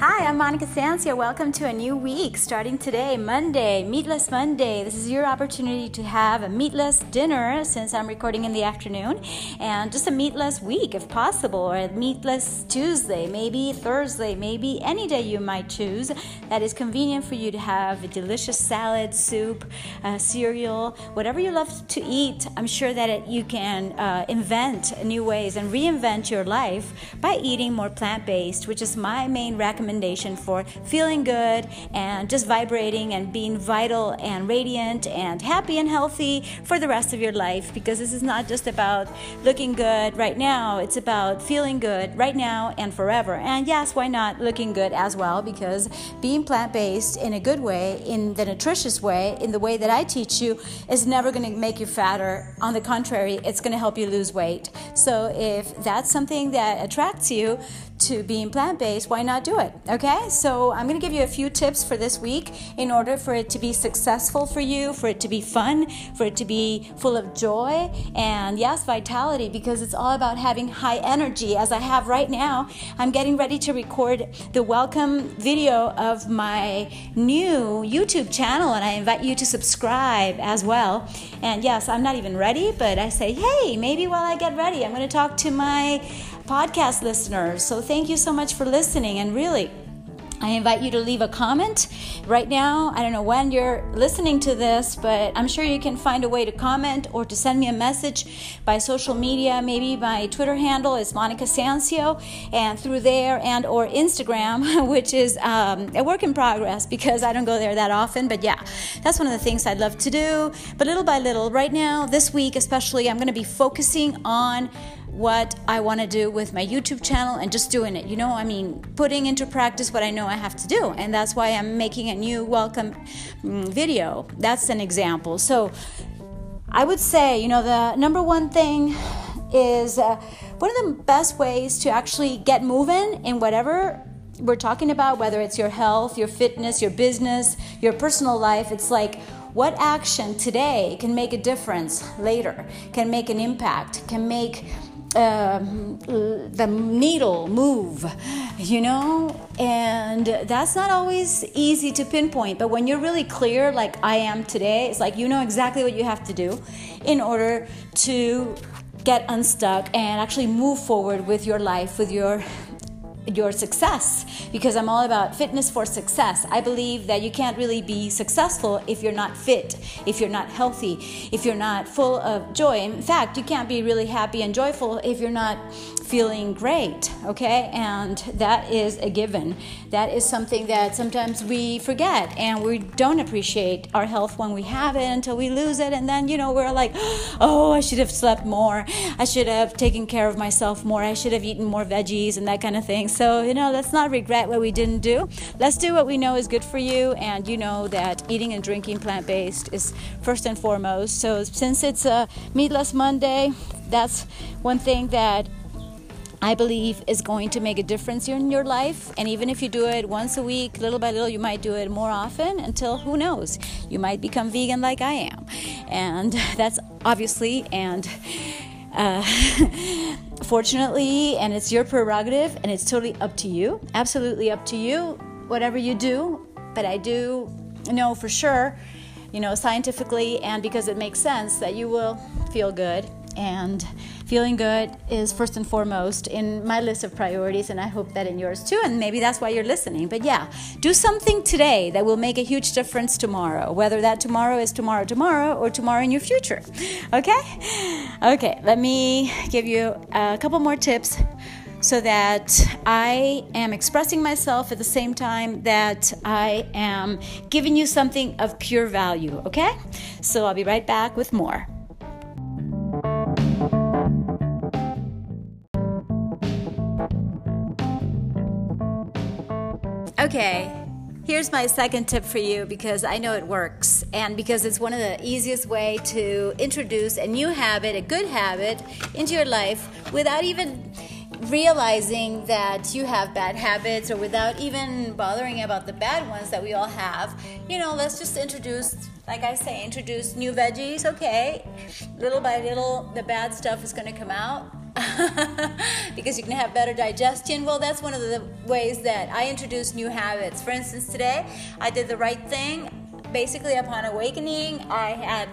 Hi, I'm Monica Sancia. Welcome to a new week starting today, Monday, Meatless Monday. This is your opportunity to have a meatless dinner since I'm recording in the afternoon, and just a meatless week if possible, or a meatless Tuesday, maybe Thursday, maybe any day you might choose that is convenient for you to have a delicious salad, soup, uh, cereal, whatever you love to eat. I'm sure that it, you can uh, invent new ways and reinvent your life by eating more plant based, which is my main recommendation recommendation for feeling good and just vibrating and being vital and radiant and happy and healthy for the rest of your life because this is not just about looking good right now, it's about feeling good right now and forever. And yes, why not looking good as well because being plant based in a good way, in the nutritious way, in the way that I teach you, is never going to make you fatter. On the contrary, it's going to help you lose weight. So if that's something that attracts you, to being plant based, why not do it? Okay, so I'm gonna give you a few tips for this week in order for it to be successful for you, for it to be fun, for it to be full of joy, and yes, vitality, because it's all about having high energy. As I have right now, I'm getting ready to record the welcome video of my new YouTube channel, and I invite you to subscribe as well. And yes, I'm not even ready, but I say, hey, maybe while I get ready, I'm gonna talk to my podcast listeners. So thank you so much for listening. And really, I invite you to leave a comment right now. I don't know when you're listening to this, but I'm sure you can find a way to comment or to send me a message by social media. Maybe my Twitter handle is Monica Sancio, and through there and or Instagram, which is um, a work in progress because I don't go there that often. But yeah, that's one of the things I'd love to do. But little by little, right now, this week especially, I'm going to be focusing on what I want to do with my YouTube channel and just doing it. You know, I mean, putting into practice what I know I have to do. And that's why I'm making a new welcome mm, video. That's an example. So I would say, you know, the number one thing is uh, one of the best ways to actually get moving in whatever we're talking about, whether it's your health, your fitness, your business, your personal life. It's like, what action today can make a difference later, can make an impact, can make um, the needle move, you know? And that's not always easy to pinpoint, but when you're really clear, like I am today, it's like you know exactly what you have to do in order to get unstuck and actually move forward with your life, with your your success because I'm all about fitness for success. I believe that you can't really be successful if you're not fit, if you're not healthy, if you're not full of joy. In fact, you can't be really happy and joyful if you're not feeling great, okay? And that is a given. That is something that sometimes we forget and we don't appreciate our health when we have it until we lose it. And then, you know, we're like, oh, I should have slept more. I should have taken care of myself more. I should have eaten more veggies and that kind of thing. So, you know, let's not regret what we didn't do. Let's do what we know is good for you. And you know that eating and drinking plant based is first and foremost. So, since it's a meatless Monday, that's one thing that I believe is going to make a difference in your life. And even if you do it once a week, little by little, you might do it more often until who knows, you might become vegan like I am. And that's obviously and uh, fortunately, and it's your prerogative and it's totally up to you, absolutely up to you, whatever you do. But I do know for sure, you know, scientifically and because it makes sense that you will feel good and feeling good is first and foremost in my list of priorities, and I hope that in yours too. And maybe that's why you're listening. But yeah, do something today that will make a huge difference tomorrow, whether that tomorrow is tomorrow, tomorrow, or tomorrow in your future. Okay? Okay, let me give you a couple more tips so that I am expressing myself at the same time that I am giving you something of pure value, okay? So I'll be right back with more. Okay, here's my second tip for you because I know it works and because it's one of the easiest way to introduce a new habit, a good habit into your life without even realizing that you have bad habits or without even bothering about the bad ones that we all have. You know, let's just introduce like I say, introduce new veggies. Okay, little by little, the bad stuff is to come out. because you can have better digestion. Well, that's one of the ways that I introduce new habits. For instance, today I did the right thing. Basically, upon awakening, I had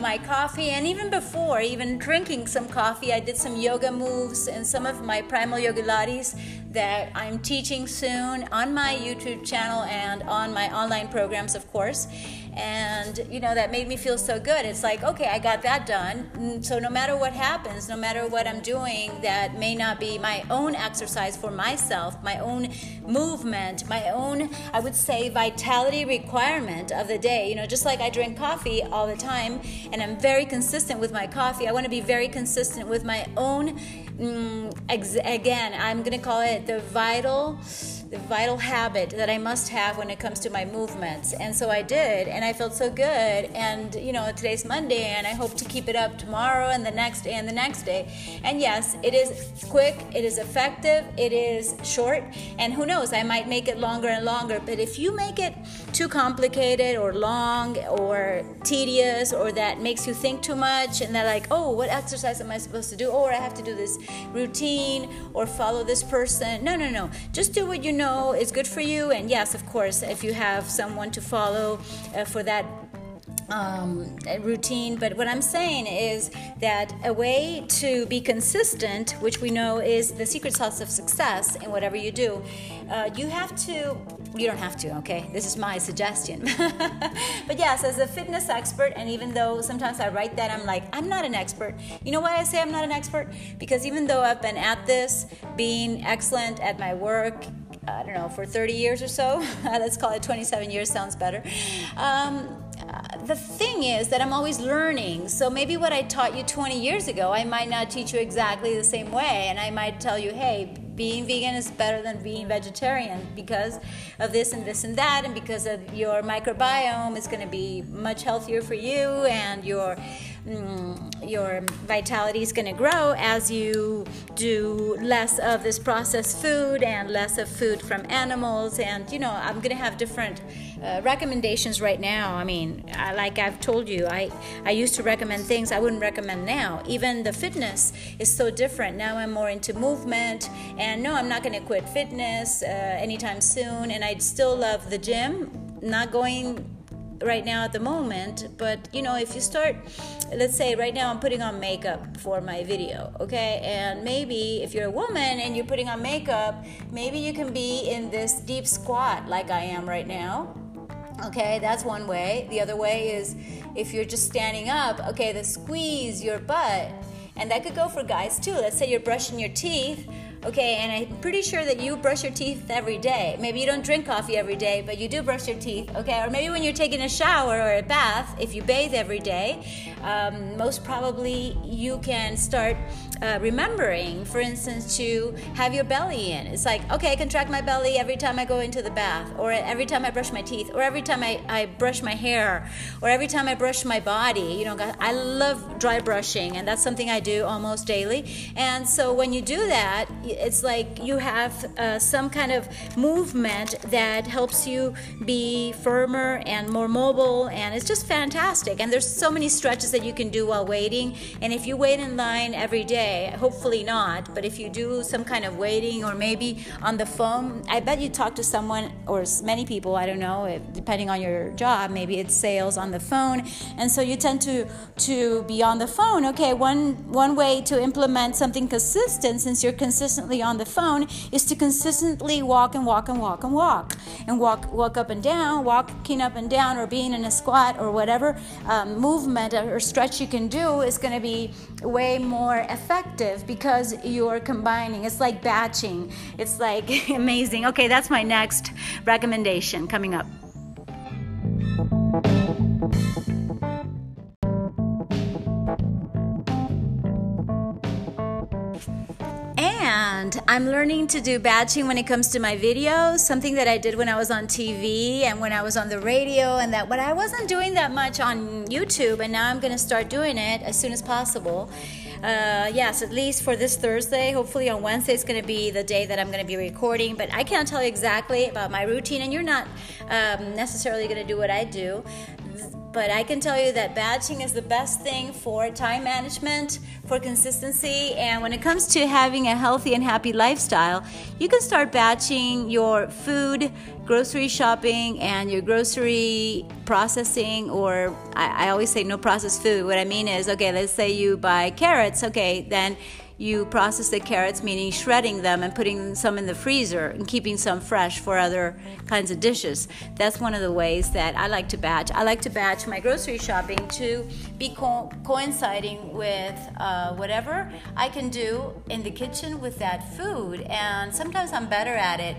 my coffee and even before even drinking some coffee i did some yoga moves and some of my primal yoga laddis that i'm teaching soon on my youtube channel and on my online programs of course and you know that made me feel so good. It's like okay i got that done. So no matter what happens no matter what i'm doing that may not be my own exercise for myself my own movement my own i would say vitality requirement of the day you know just like i drink coffee all the time and i'm very consistent with my coffee i want to be very consistent with my own mm, ex- again i'm going to call it the vital the vital habit that I must have when it comes to my movements. And so I did, and I felt so good. And you know, today's Monday, and I hope to keep it up tomorrow and the next day and the next day. And yes, it is quick, it is effective, it is short, and who knows, I might make it longer and longer. But if you make it too complicated or long or tedious or that makes you think too much, and they're like, oh, what exercise am I supposed to do? Or I have to do this routine or follow this person. No, no, no. Just do what you know is good for you. And yes, of course, if you have someone to follow uh, for that um, routine. But what I'm saying is that a way to be consistent, which we know is the secret sauce of success in whatever you do, uh, you have to. You don't have to, okay? This is my suggestion. but yes, as a fitness expert, and even though sometimes I write that, I'm like, I'm not an expert. You know why I say I'm not an expert? Because even though I've been at this, being excellent at my work, I don't know, for 30 years or so. Let's call it 27 years, sounds better. Um, the thing is that I'm always learning. So maybe what I taught you 20 years ago, I might not teach you exactly the same way. And I might tell you, hey, being vegan is better than being vegetarian because of this and this and that, and because of your microbiome is going to be much healthier for you, and your your vitality is going to grow as you do less of this processed food and less of food from animals. And you know, I'm going to have different uh, recommendations right now. I mean, I, like I've told you, I I used to recommend things I wouldn't recommend now. Even the fitness is so different now. I'm more into movement, and no, I'm not going to quit fitness uh, anytime soon. And I still love the gym. Not going right now at the moment but you know if you start let's say right now i'm putting on makeup for my video okay and maybe if you're a woman and you're putting on makeup maybe you can be in this deep squat like i am right now Okay, that's one way. The other way is if you're just standing up, okay, the squeeze your butt. And that could go for guys too. Let's say you're brushing your teeth Okay, and I'm pretty sure that you brush your teeth every day. Maybe you don't drink coffee every day, but you do brush your teeth, okay? Or maybe when you're taking a shower or a bath, if you bathe every day, um, most probably you can start uh, remembering, for instance, to have your belly in. It's like, okay, I contract my belly every time I go into the bath, or every time I brush my teeth, or every time I, I brush my hair, or every time I brush my body. You know, I love dry brushing, and that's something I do almost daily. And so when you do that, it's like you have uh, some kind of movement that helps you be firmer and more mobile, and it's just fantastic. And there's so many stretches that you can do while waiting. And if you wait in line every day, hopefully not, but if you do some kind of waiting or maybe on the phone, I bet you talk to someone or many people, I don't know, if, depending on your job, maybe it's sales on the phone. And so you tend to to be on the phone. Okay, one one way to implement something consistent since you're consistently on the phone is to consistently walk and walk and walk and walk and walk walk up and down, walking up and down, or being in a squat or whatever um, movement or stretch you can do is going to be way more effective because you're combining. It's like batching. It's like amazing. Okay, that's my next recommendation coming up. And I'm learning to do batching when it comes to my videos, something that I did when I was on TV and when I was on the radio, and that but I wasn't doing that much on YouTube, and now I'm to start doing it as soon as possible. Uh, yes, at least for this Thursday. Hopefully on Wednesday it's going to be the day that I'm going to be recording. But I can't tell you exactly about my routine, and you're not um, necessarily going to do what I do but I can tell you that batching is the best thing for time management, for consistency, and when it comes to having a healthy and happy lifestyle, you can start batching your food, grocery shopping, and your grocery processing, or I, I always say no processed food. What I mean is, okay, let's say you buy carrots, okay, then you process the carrots, meaning shredding them and putting some in the freezer and keeping some fresh for other kinds of dishes. That's one of the ways that I like to batch. I like to batch my grocery shopping to be co- coinciding with uh, whatever I can do in the kitchen with that food. And sometimes I'm better at it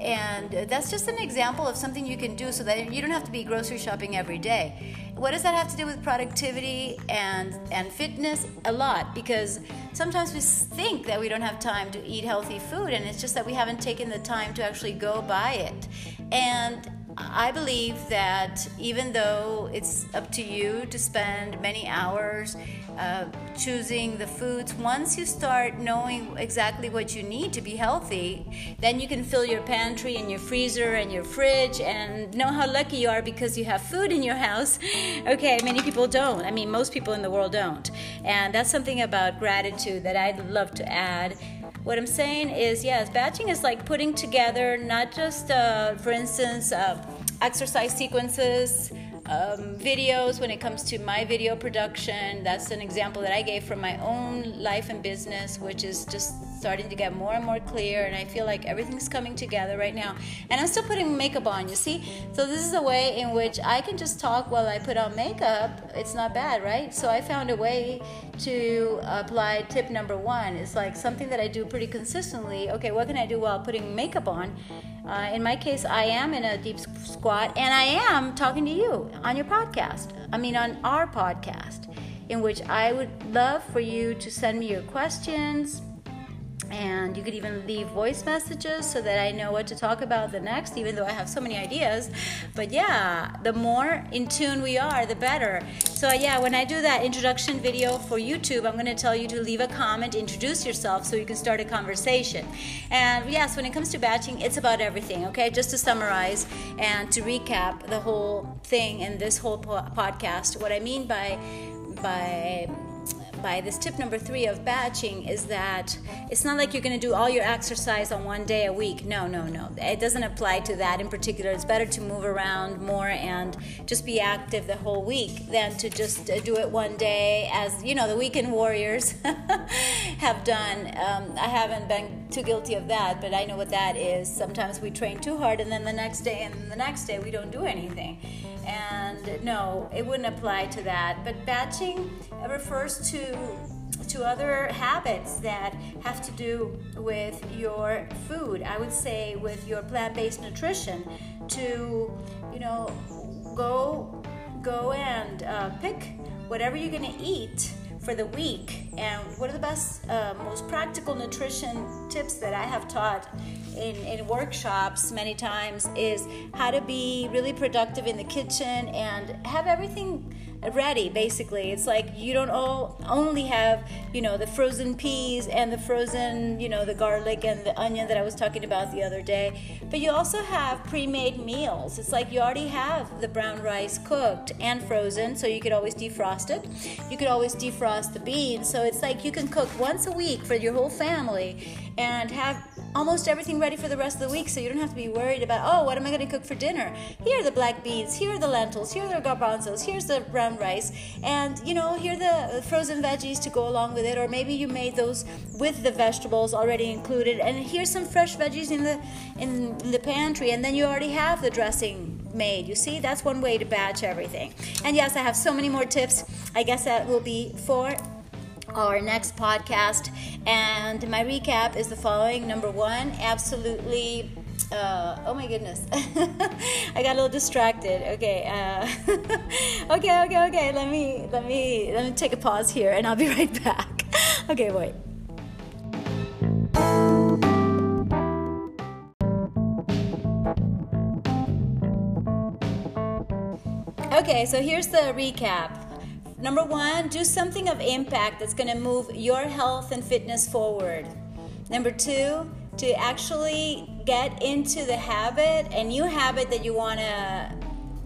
and that's just an example of something you can do so that you don't have to be grocery shopping every day what does that have to do with productivity and and fitness? A lot because sometimes we think that we don't have time to eat healthy food and it's just that we haven't taken the time to actually go buy it. And I believe that even though it's up to you to spend many hours uh, choosing the foods, once you start knowing exactly what you need to be healthy, then you can fill your pantry and your freezer and your fridge and know how lucky you are because you have food in your house. Okay, many people don't. I mean, most people in the world don't. And that's something about gratitude that I'd love to add what I'm saying is, yes, batching is like putting together not just, uh, for instance, uh, exercise sequences, um, videos when it comes to my video production. That's an example that I gave from my own life and business, which is just starting to get more and more clear. And I feel like everything's coming together right now. And I'm still putting makeup on, you see? So this is a way in which I can just talk while I put on makeup. It's not bad, right? So I found a way to apply tip number one. It's like something that I do pretty consistently. Okay, what can I do while putting makeup on? Uh, in my case, I am in a deep squat and I am talking to you on your podcast. I mean, on our podcast, in which I would love for you to send me your questions, and you could even leave voice messages so that I know what to talk about the next, even though I have so many ideas. But yeah, the more in tune we are, the better. So yeah, when I do that introduction video for YouTube, I'm going to tell you to leave a comment, introduce yourself so you can start a conversation. And yes, when it comes to batching, it's about everything, okay? Just to summarize and to recap the whole thing in this whole po- podcast, what I mean by by by this tip number three of batching is that it's not like you're going to do all your exercise on one day a week. No, no, no. It doesn't apply to that in particular. It's better to move around more and just be active the whole week than to just uh, do it one day, as you know, the weekend warriors have done. Um, I haven't been too guilty of that, but I know what that is. Sometimes we train too hard, and then the next day and the next day we don't do anything. And no, it wouldn't apply to that. But batching refers to to other habits that have to do with your food. I would say with your plant-based nutrition to, you know, go go and uh, pick whatever you're going to eat for the week and what are the best uh, most practical nutrition tips that i have taught in, in workshops many times is how to be really productive in the kitchen and have everything ready basically. It's like you don't all only have you know the frozen peas and the frozen you know the garlic and the onion that i was talking about the other day but you also have pre-made meals. It's like you already have the brown rice cooked and frozen so you could always defrost it. You could always defrost the beans. So it's like you can cook once a week for your whole family and have almost everything ready for the rest of the week so you don't have to be worried about oh what am i going to cook for dinner? Here are the black beans here are the lentils here are the garbanzos here's the brown rice and you know here are the frozen veggies to go along with it or maybe you made those with the vegetables already included and here's some fresh veggies in the in the pantry and then you already have the dressing made. You see that's one way to batch everything. And yes i have so many more tips i guess that will be for our next podcast. And my recap is the following number one, absolutely. Uh, oh my goodness, I got a little distracted. Okay, uh, okay, okay, okay. Let me let me let me take a pause here, and I'll be right back. okay, wait. Okay, so here's the recap. Number one, do something of impact that's going to move your health and fitness forward. Number two, to actually get into the habit, a new habit that you want to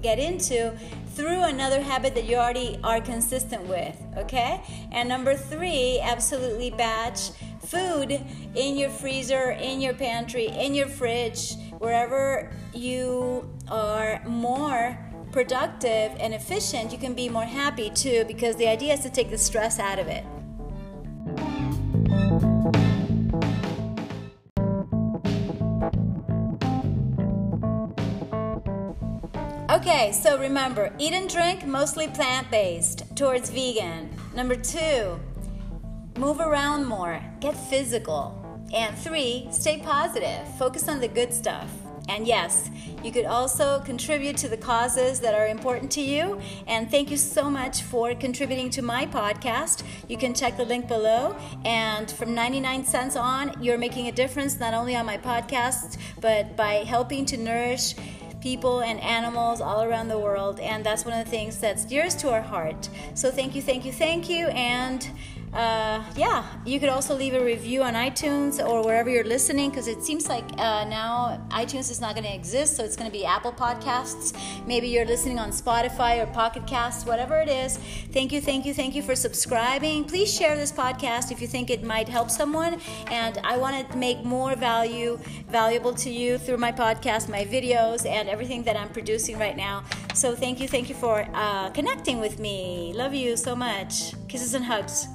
get into, through another habit that you already are consistent with, okay? And number three, absolutely batch food in your freezer, in your pantry, in your fridge, wherever you are more productive and efficient, you can be more happy too because the idea is to take the stress out of it. Okay, so remember, eat and drink mostly plant based towards vegan. Number two, move around more, get physical. And three, stay positive, focus on the good stuff. And yes, you could also contribute to the causes that are important to you. And thank you so much for contributing to my podcast. You can check the link below. And from 99 cents on, you're making a difference not only on my podcast, but by helping to nourish people and animals all around the world. And that's one of the things that's dearest to our heart. So thank you, thank you, thank you. And uh, yeah, you could also leave a review on iTunes or wherever you're listening because it seems like uh, now iTunes is not going to exist, so it's going to be Apple Podcasts. Maybe you're listening on Spotify or Pocket Casts, whatever it is. Thank you, thank you, thank you for subscribing. Please share this podcast if you think it might help someone. And I want to make more value valuable to you through my podcast, my videos, and everything that I'm producing right now. So thank you, thank you for uh, connecting with me. Love you so much. Kisses and hugs.